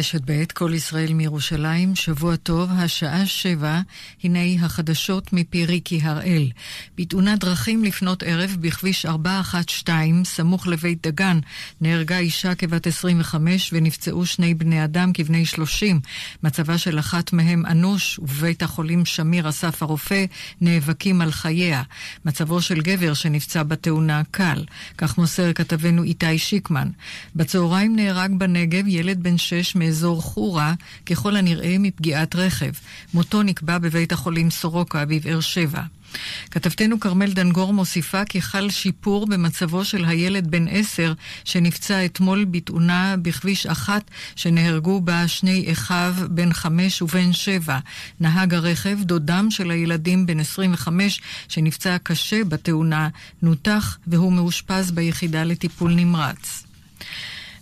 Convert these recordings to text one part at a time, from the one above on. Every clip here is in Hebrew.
רשת ב', כל ישראל מירושלים, שבוע טוב, השעה שבע, הנה החדשות מפי ריקי הראל. בתאונת דרכים לפנות ערב בכביש 412, סמוך לבית דגן, נהרגה אישה כבת 25 ונפצעו שני בני אדם כבני 30. מצבה של אחת מהם אנוש, ובבית החולים שמיר אסף הרופא נאבקים על חייה. מצבו של גבר שנפצע בתאונה קל, כך מוסר כתבנו איתי שיקמן. בצהריים נהרג בנגב ילד בן שש מאזור חורה, ככל הנראה מפגיעת רכב. מותו נקבע בבית החולים סורוקה בבאר שבע. כתבתנו כרמל דנגור מוסיפה כי חל שיפור במצבו של הילד בן עשר שנפצע אתמול בתאונה בכביש אחת שנהרגו בה שני אחיו בן חמש ובן שבע. נהג הרכב, דודם של הילדים בן 25 שנפצע קשה בתאונה, נותח והוא מאושפז ביחידה לטיפול נמרץ.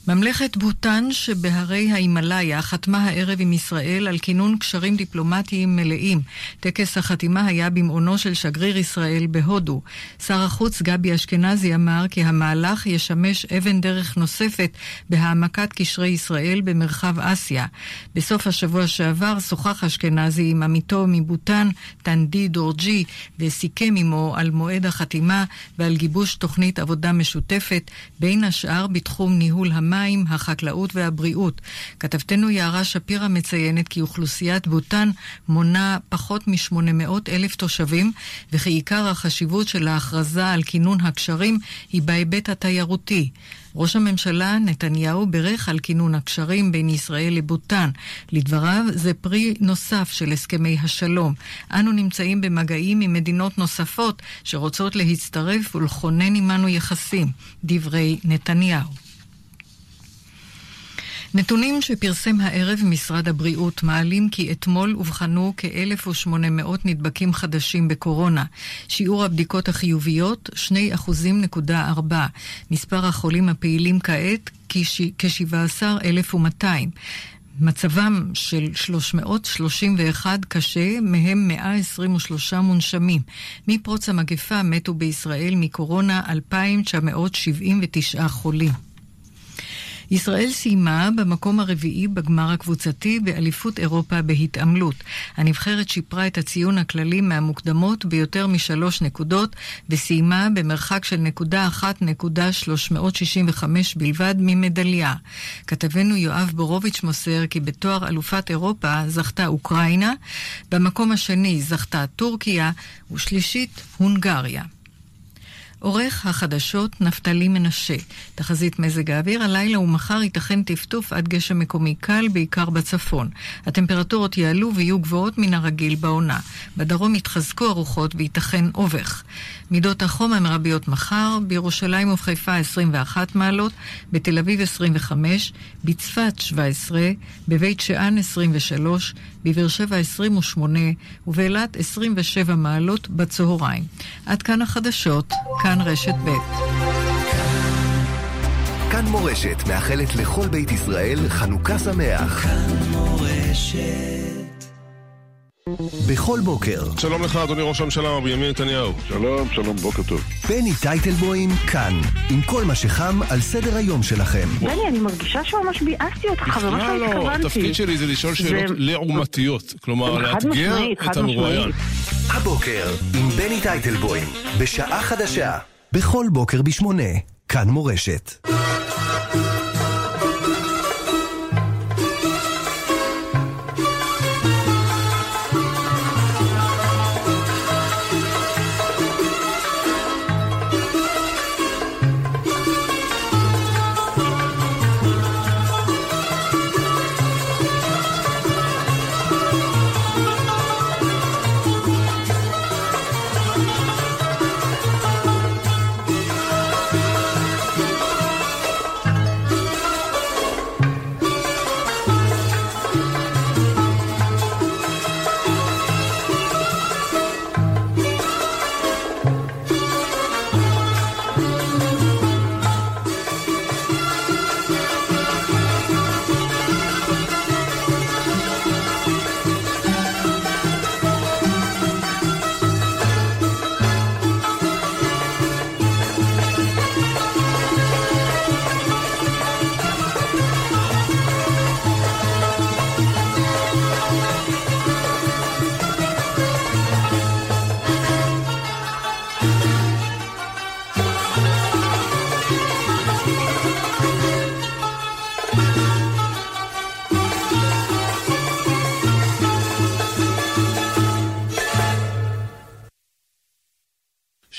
ממלכת בוטן שבהרי ההימאליה חתמה הערב עם ישראל על כינון קשרים דיפלומטיים מלאים. טקס החתימה היה במעונו של שגריר ישראל בהודו. שר החוץ גבי אשכנזי אמר כי המהלך ישמש אבן דרך נוספת בהעמקת קשרי ישראל במרחב אסיה. בסוף השבוע שעבר שוחח אשכנזי עם עמיתו מבוטן, טנדי דורג'י, וסיכם עמו על מועד החתימה ועל גיבוש תוכנית עבודה משותפת, בין השאר בתחום ניהול המים. המים, החקלאות והבריאות. כתבתנו יערה שפירא מציינת כי אוכלוסיית בוטן מונה פחות מ-800 אלף תושבים, וכי עיקר החשיבות של ההכרזה על כינון הקשרים היא בהיבט התיירותי. ראש הממשלה נתניהו בירך על כינון הקשרים בין ישראל לבוטן. לדבריו, זה פרי נוסף של הסכמי השלום. אנו נמצאים במגעים עם מדינות נוספות שרוצות להצטרף ולכונן עמנו יחסים. דברי נתניהו. נתונים שפרסם הערב משרד הבריאות מעלים כי אתמול אובחנו כ-1,800 נדבקים חדשים בקורונה. שיעור הבדיקות החיוביות, 2.4. מספר החולים הפעילים כעת, כ-17,200. מצבם של 331 קשה, מהם 123 מונשמים. מפרוץ המגפה מתו בישראל מקורונה 2,979 חולים. ישראל סיימה במקום הרביעי בגמר הקבוצתי באליפות אירופה בהתעמלות. הנבחרת שיפרה את הציון הכללי מהמוקדמות ביותר משלוש נקודות, וסיימה במרחק של נקודה אחת נקודה שלוש מאות שישים וחמש בלבד ממדליה. כתבנו יואב בורוביץ' מוסר כי בתואר אלופת אירופה זכתה אוקראינה, במקום השני זכתה טורקיה, ושלישית הונגריה. עורך החדשות נפתלי מנשה. תחזית מזג האוויר, הלילה ומחר ייתכן טפטוף עד גשם מקומי קל, בעיקר בצפון. הטמפרטורות יעלו ויהיו גבוהות מן הרגיל בעונה. בדרום יתחזקו הרוחות וייתכן אובך. מידות החום המרביות מחר, בירושלים ובחיפה 21 מעלות, בתל אביב 25, בצפת 17, בבית שאן 23, בבאר שבע 28 ובאילת 27 מעלות בצהריים. עד כאן החדשות, כאן רשת ב'. כאן מורשת מאחלת לכל בית ישראל חנוכה שמח. כאן מורשת בכל בוקר. שלום לך, אדוני ראש הממשלה, מר בנימין נתניהו. שלום, שלום, בוקר טוב. בני טייטלבוים כאן, עם כל מה שחם על סדר היום שלכם. בני, אני מרגישה שממש ביאסתי אותך, ממש לא התכוונתי. לא, התפקיד שלי זה לשאול שאלות לעומתיות. כלומר, לאתגר את המרואיין. הבוקר, עם בני טייטלבוים, בשעה חדשה, בכל בוקר בשמונה, כאן מורשת.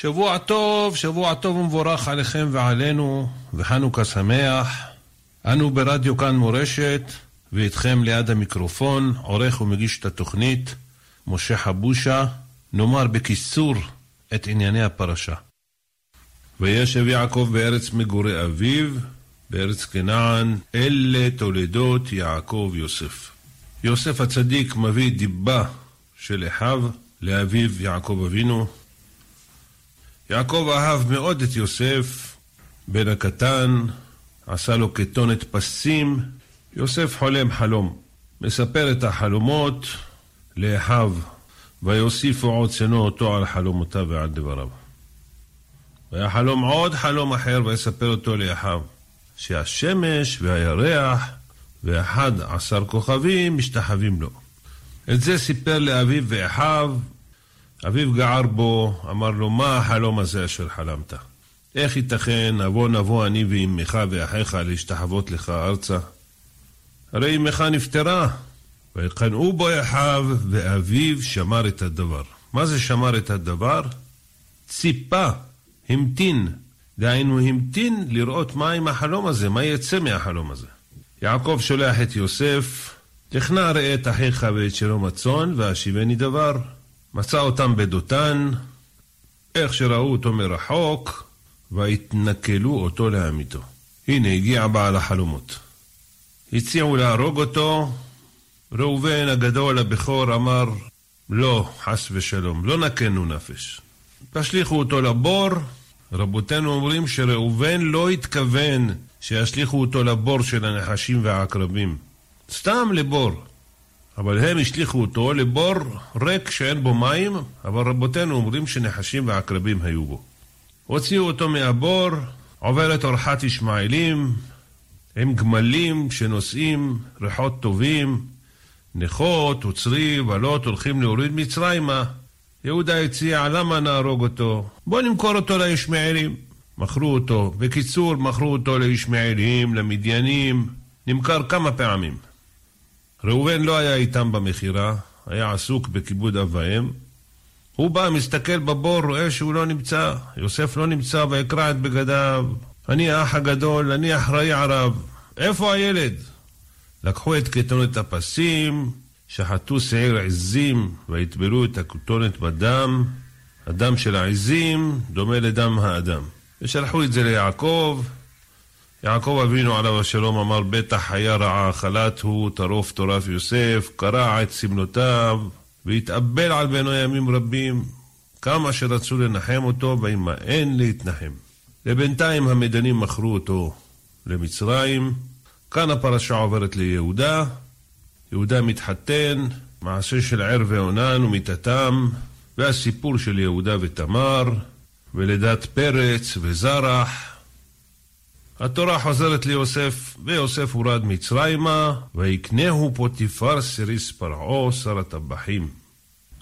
שבוע טוב, שבוע טוב ומבורך עליכם ועלינו, וחנוכה שמח. אנו ברדיו כאן מורשת, ואיתכם ליד המיקרופון, עורך ומגיש את התוכנית, משה חבושה, נאמר בקיצור את ענייני הפרשה. וישב יעקב בארץ מגורי אביו, בארץ כנען, אלה תולדות יעקב יוסף. יוסף הצדיק מביא דיבה של אחיו לאביו יעקב אבינו. יעקב אהב מאוד את יוסף, בן הקטן, עשה לו כתונת פסים. יוסף חולם חלום, מספר את החלומות לאחיו, ויוסיפו עוד שנוא אותו על חלומותיו ועל דבריו. ויחלום עוד חלום אחר ויספר אותו לאחיו, שהשמש והירח ואחד עשר כוכבים משתחווים לו. את זה סיפר לאביו ואחיו, אביו גער בו, אמר לו, מה החלום הזה אשר חלמת? איך ייתכן, אבוא נבוא אני ואמך ואחיך להשתחוות לך ארצה? הרי אמך נפטרה. ויקנאו בו אחיו, ואביו שמר את הדבר. מה זה שמר את הדבר? ציפה, המתין. דהיינו, המתין לראות מה עם החלום הזה, מה יצא מהחלום הזה. יעקב שולח את יוסף, תכנע ראה את אחיך ואת שלום הצאן, והשיבני דבר. מצא אותם בדותן, איך שראו אותו מרחוק, ויתנכלו אותו לאמיתו. הנה הגיע בעל החלומות. הציעו להרוג אותו, ראובן הגדול הבכור אמר, לא, חס ושלום, לא נקנו נפש. תשליכו אותו לבור, רבותינו אומרים שראובן לא התכוון שישליכו אותו לבור של הנחשים והעקרבים. סתם לבור. אבל הם השליכו אותו לבור ריק שאין בו מים, אבל רבותינו אומרים שנחשים ועקרבים היו בו. הוציאו אותו מהבור, עוברת אורחת ישמעאלים, עם גמלים שנושאים ריחות טובים, נכות וצרי ועלות הולכים להוריד מצרימה. יהודה הציע, למה נהרוג אותו? בוא נמכור אותו לישמעאלים. מכרו אותו. בקיצור, מכרו אותו לישמעאלים, למדיינים, נמכר כמה פעמים. ראובן לא היה איתם במכירה, היה עסוק בכיבוד אב ואם. הוא בא, מסתכל בבור, רואה שהוא לא נמצא, יוסף לא נמצא, ויקרע את בגדיו. אני האח הגדול, אני אחראי עליו. איפה הילד? לקחו את כתונת הפסים, שחטו שעיר עזים ויטבלו את הכתונת בדם. הדם של העזים דומה לדם האדם. ושלחו את זה ליעקב. יעקב אבינו עליו השלום אמר בטח חיה רעה אכלת הוא טרוף טורף יוסף קרע את סמלותיו והתאבל על בנו ימים רבים כמה שרצו לנחם אותו וימאן להתנחם. לבינתיים המדנים מכרו אותו למצרים כאן הפרשה עוברת ליהודה, יהודה מתחתן, מעשה של ער ועונן ומיתתם, והסיפור של יהודה ותמר, ולידת פרץ וזרח. התורה חוזרת ליוסף, ויוסף הורד מצרימה, ויקנהו פוטיפר סריס פרעו שר הטבחים.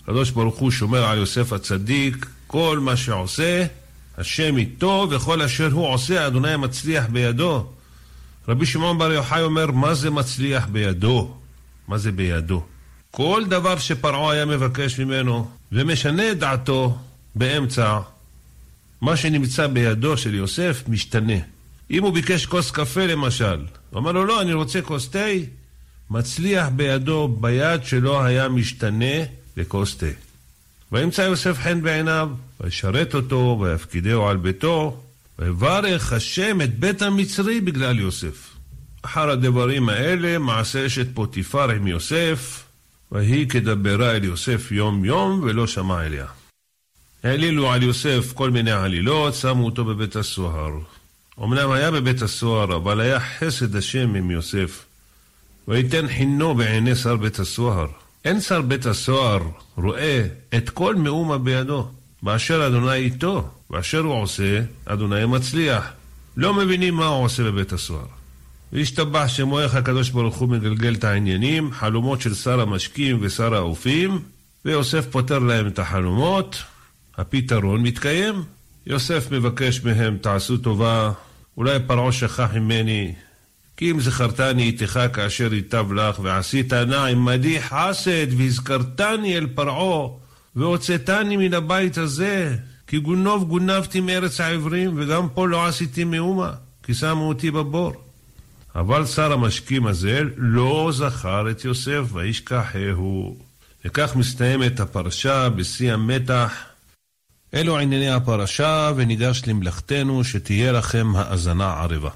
הקדוש ברוך הוא שומר על יוסף הצדיק, כל מה שעושה, השם איתו, וכל אשר הוא עושה, אדוני מצליח בידו. רבי שמעון בר יוחאי אומר, מה זה מצליח בידו? מה זה בידו? כל דבר שפרעה היה מבקש ממנו ומשנה את דעתו באמצע, מה שנמצא בידו של יוסף משתנה. אם הוא ביקש כוס קפה למשל, הוא אמר לו, לא, אני רוצה כוס תה, מצליח בידו, ביד שלו היה משתנה לכוס תה. וימצא יוסף חן בעיניו, וישרת אותו, ויפקידהו על ביתו, ויברך השם את בית המצרי בגלל יוסף. אחר הדברים האלה, מעשה אשת פוטיפר עם יוסף, ויהי כדברה אל יוסף יום יום, ולא שמע אליה. העלילו על יוסף כל מיני עלילות, שמו אותו בבית הסוהר. אמנם היה בבית הסוהר, אבל היה חסד השם עם יוסף. ויתן חינו בעיני שר בית הסוהר. אין שר בית הסוהר רואה את כל מאומה בידו, באשר אדוני איתו. ואשר הוא עושה, אדוני מצליח. לא מבינים מה הוא עושה בבית הסוהר. והשתבח שמו איך הקדוש ברוך הוא מגלגל את העניינים, חלומות של שר המשקים ושר האופים, ויוסף פותר להם את החלומות, הפתרון מתקיים. יוסף מבקש מהם, תעשו טובה, אולי פרעה שכח ממני, כי אם זכרתני איתך כאשר ייטב לך, ועשית נע עמדי חסד, והזכרתני אל פרעה, והוצאתני מן הבית הזה, כי גונוב גונבתי מארץ העברים, וגם פה לא עשיתי מאומה, כי שמו אותי בבור. אבל שר המשקים הזה לא זכר את יוסף, וישכחהו. וכך מסתיימת הפרשה בשיא המתח. אלו ענייני הפרשה, וניגש למלאכתנו, שתהיה לכם האזנה ערבה.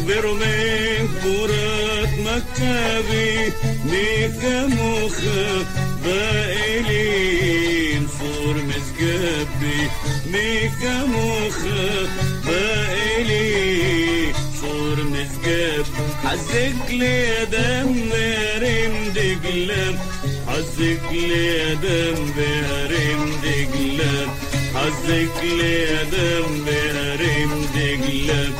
طارخ برمين كورات مكتبي ميكا مخا بائلين فور مسجبي ميكا مخا بائلين فور مسجب حزك لي يا دم رم دجلم حزك لي يا دم رم دجلم حزك لي يا دم رم دجلم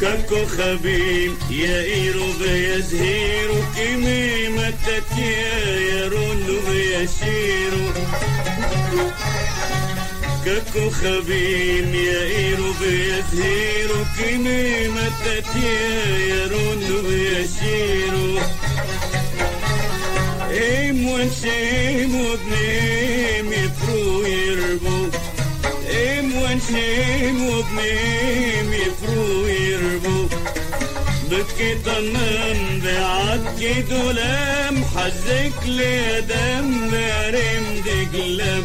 كاكو خبيب يا إيرو يا زهيرو كيمي متت يا يا رونو يا ككو خبيم يا إيرو بيزهيرو كيمي متت يا يرون ويشيرو إيم ونشيم وبنيم يفرو يربو إيم ونشيم وبنيم يفرو يربو بكي تمام بعكي دولام حزك لي دم رمدي قلب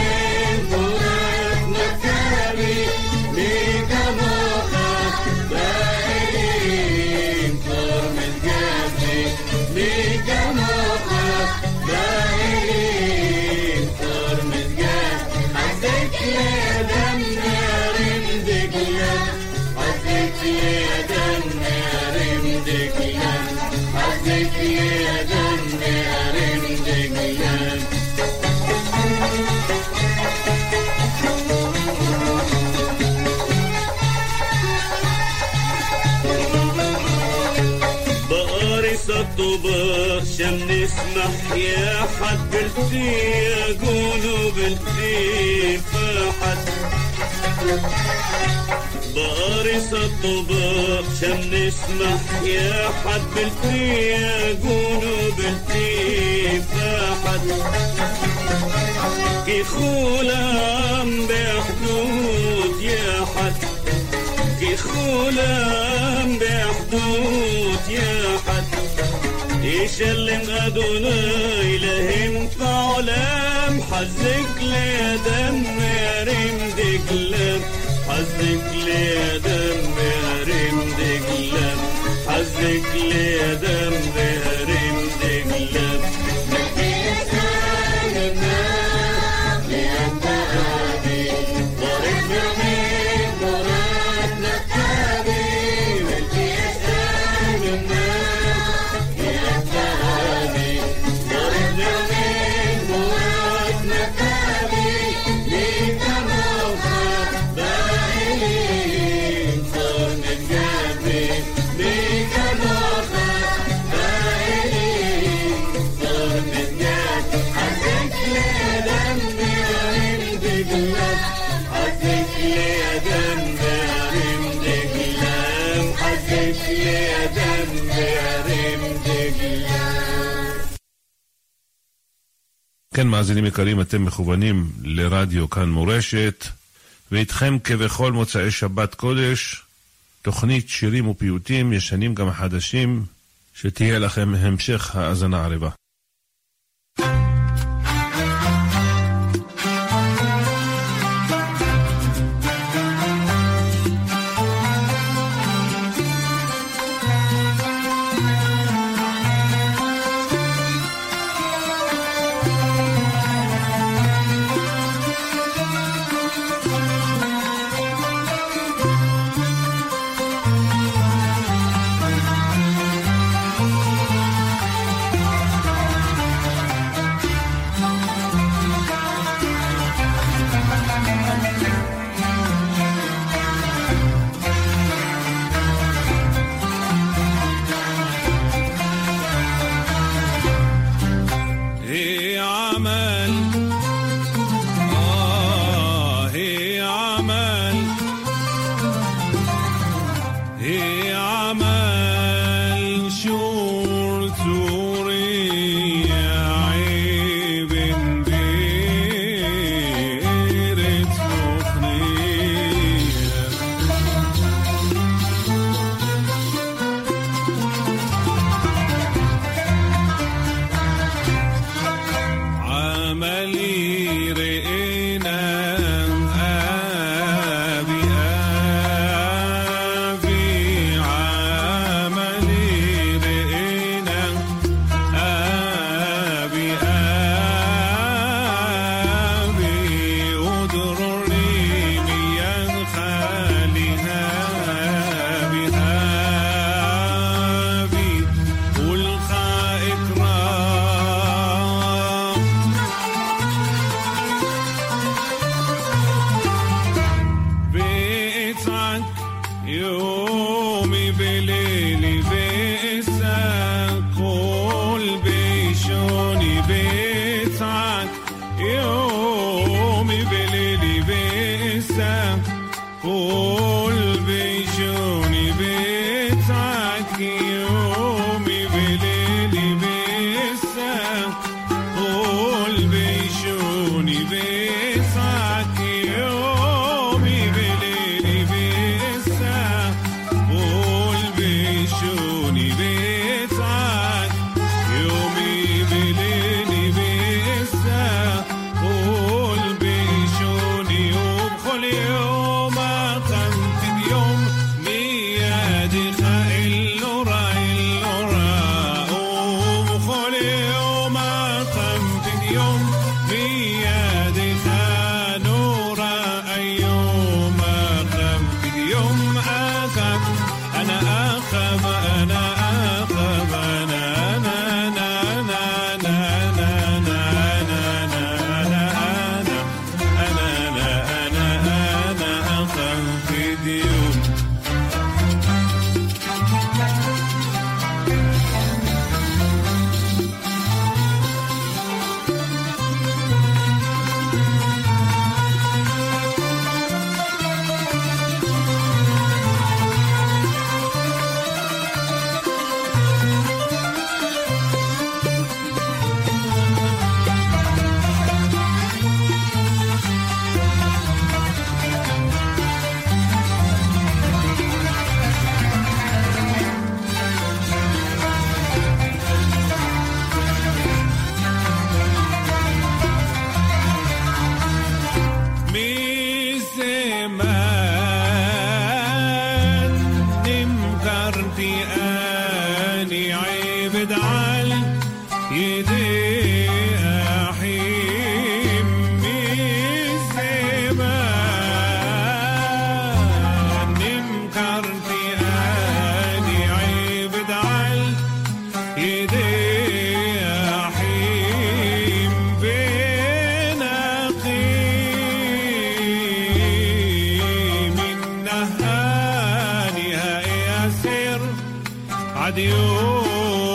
الصبح شم نسمح يا حد قلتي يا قلوب انتي فرحت بارس الطبق شم نسمح يا حد قلتي يا قلوب انتي فرحت كي عم بحدود يا حد كي عم بحدود يا حد يشلم أدوناي لهم فعلام حزك لي دم رم دقلم حزك لي دم رم دقلم حزك لي دم رم دقلم כן, מאזינים יקרים, אתם מכוונים לרדיו כאן מורשת, ואיתכם כבכל מוצאי שבת קודש, תוכנית שירים ופיוטים, ישנים גם חדשים, שתהיה לכם המשך האזנה ערבה. Adios.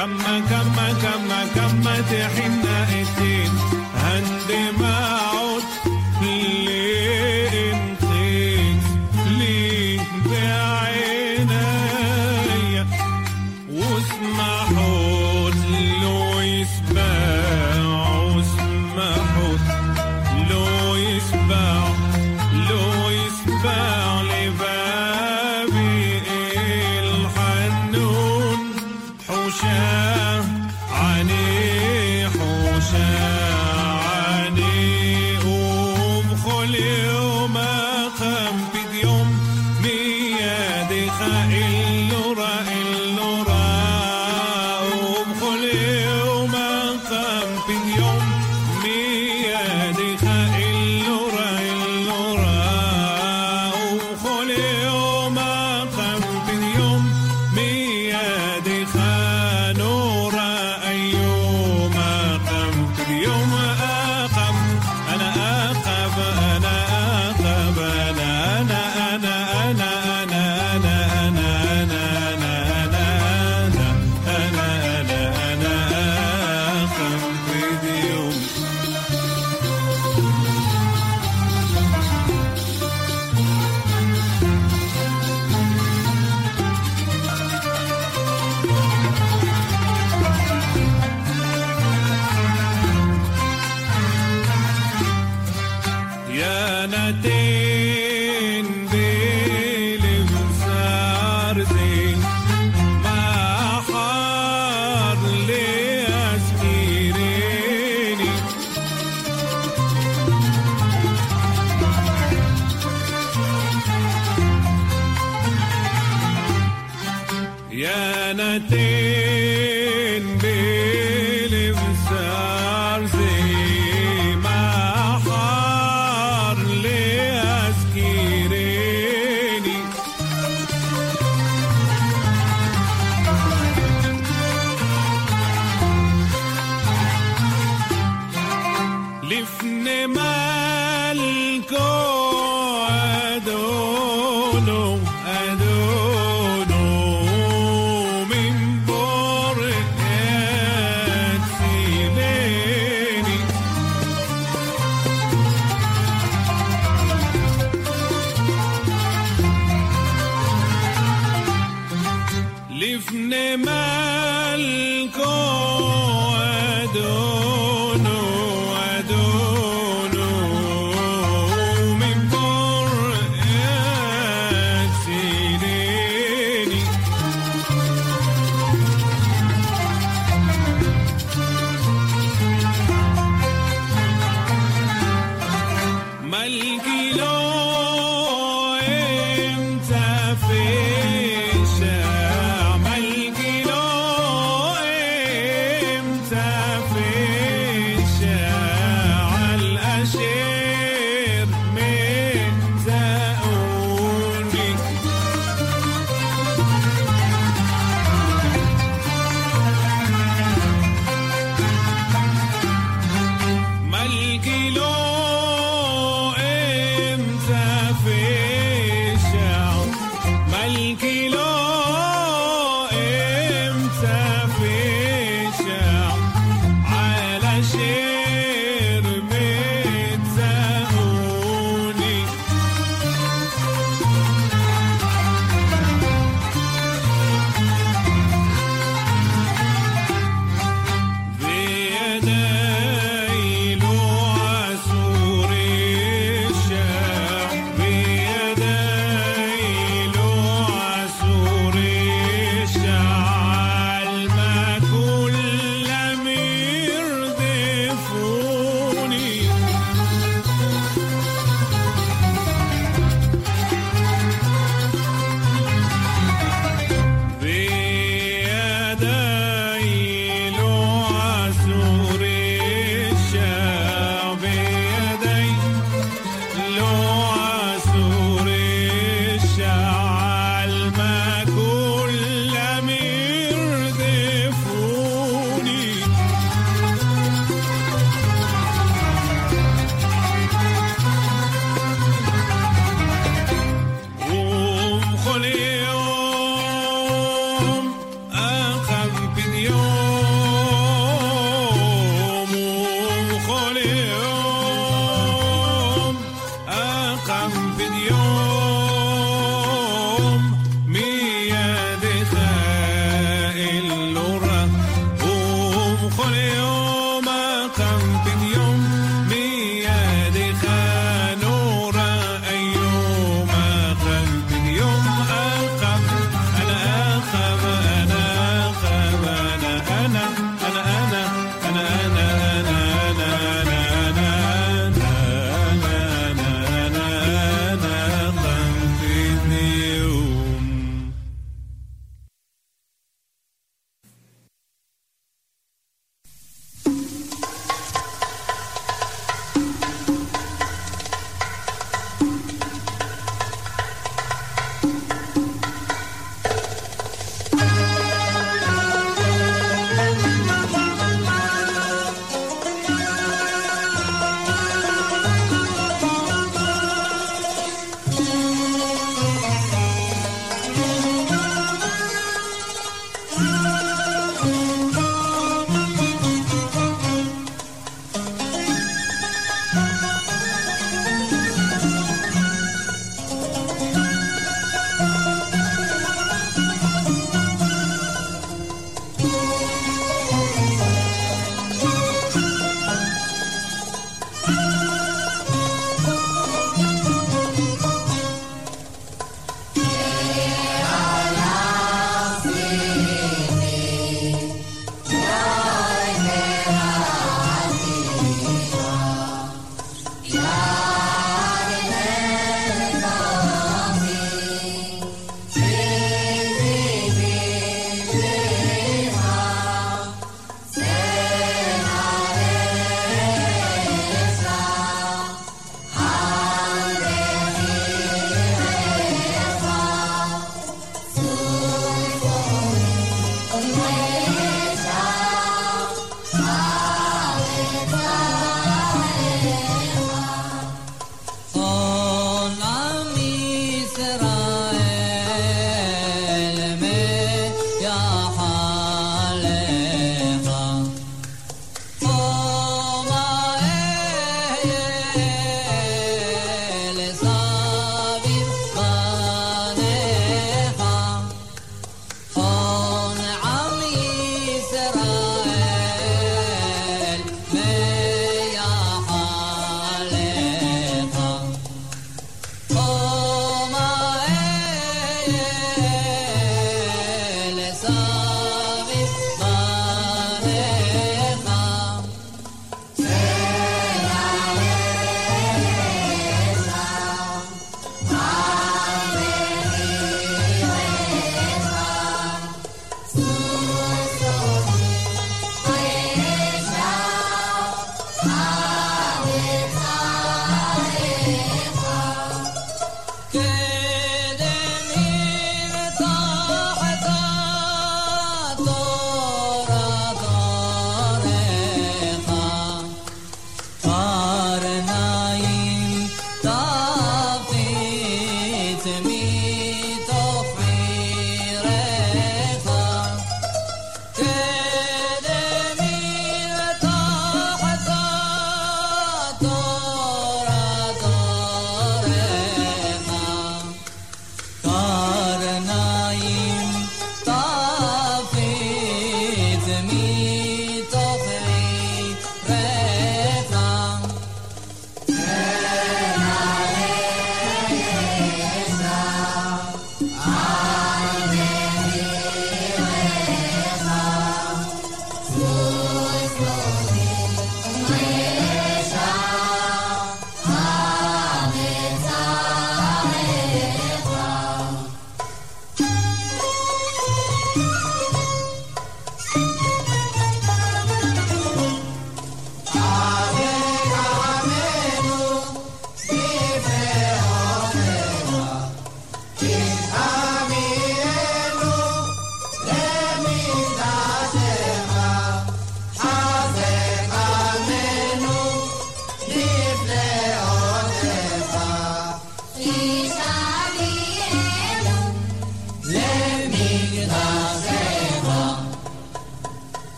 كما كما كما كما تحن ايتين هندي ما te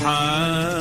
حال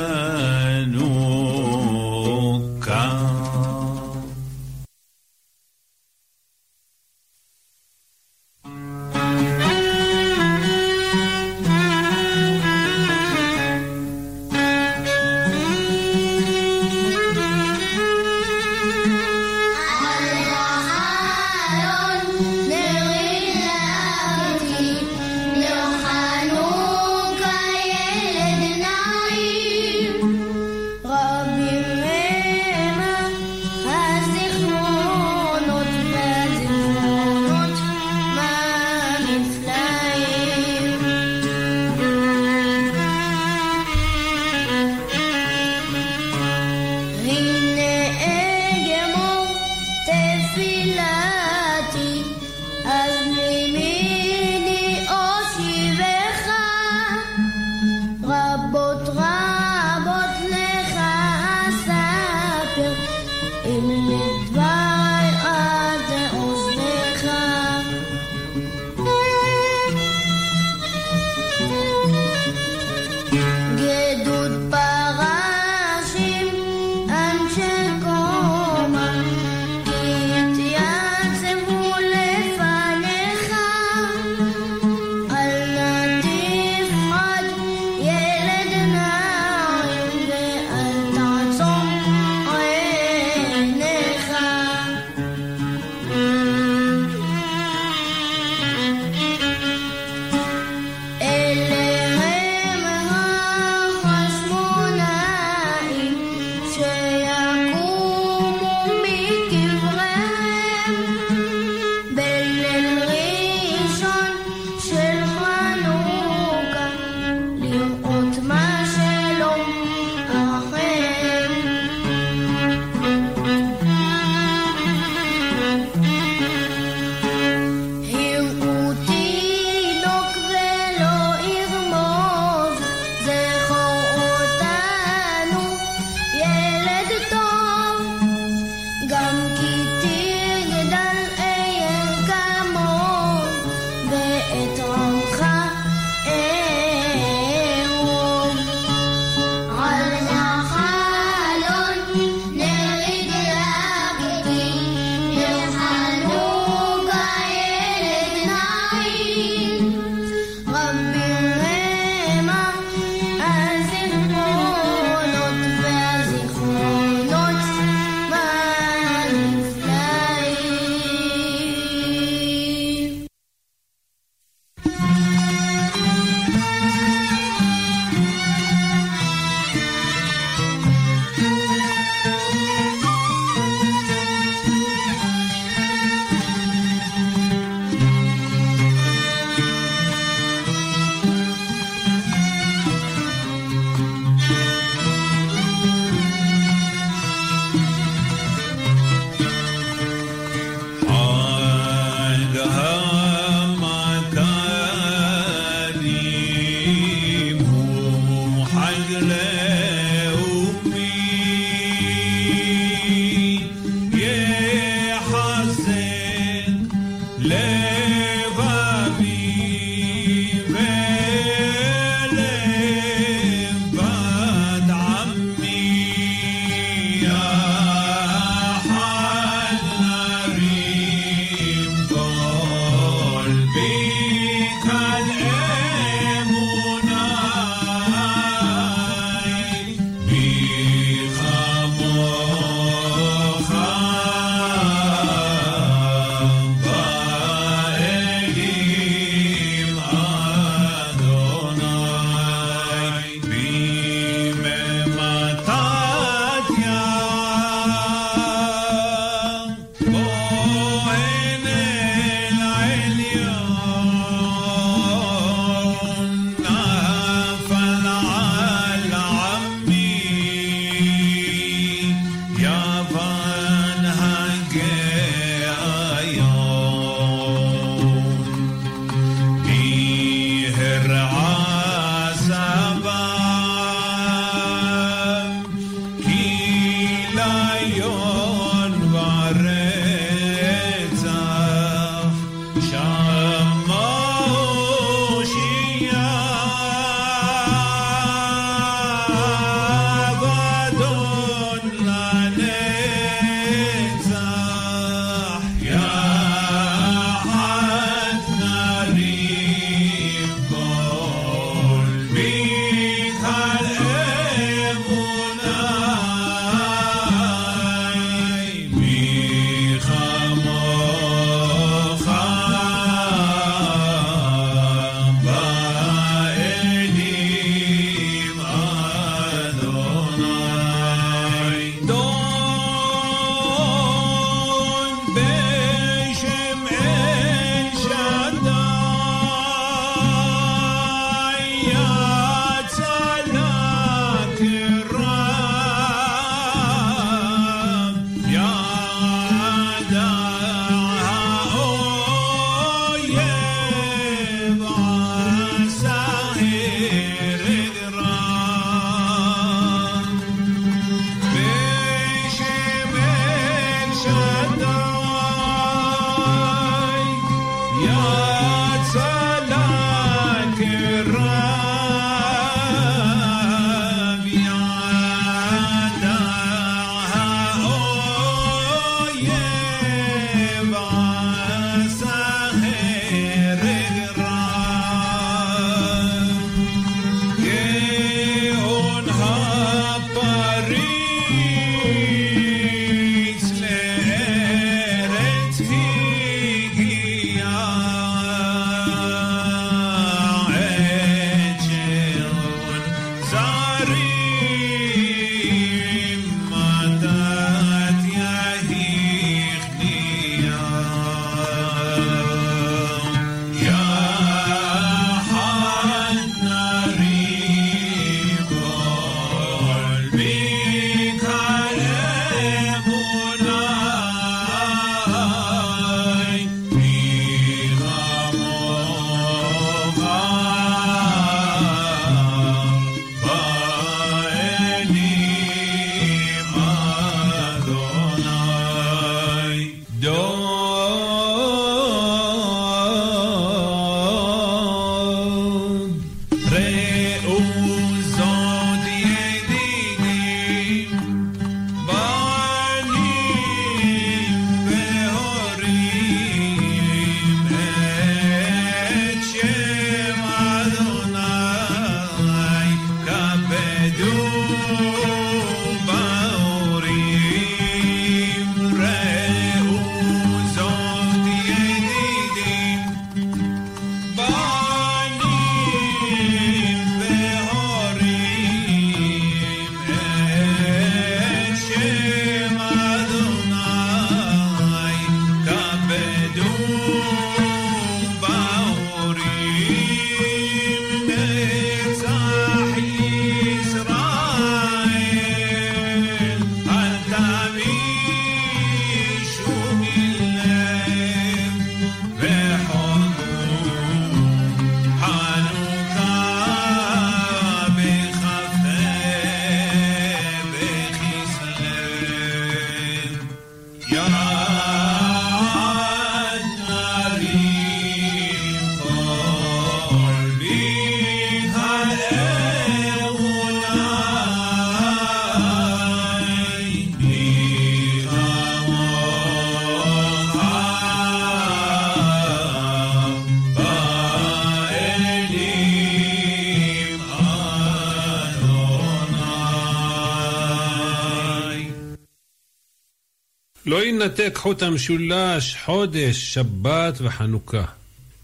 יינתק חוט המשולש, חודש, שבת וחנוכה.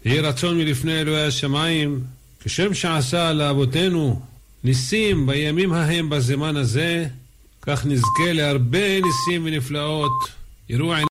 יהי רצון מלפני אלוהי השמיים, כשם שעשה לאבותינו ניסים בימים ההם בזמן הזה, כך נזכה להרבה ניסים ונפלאות. יראו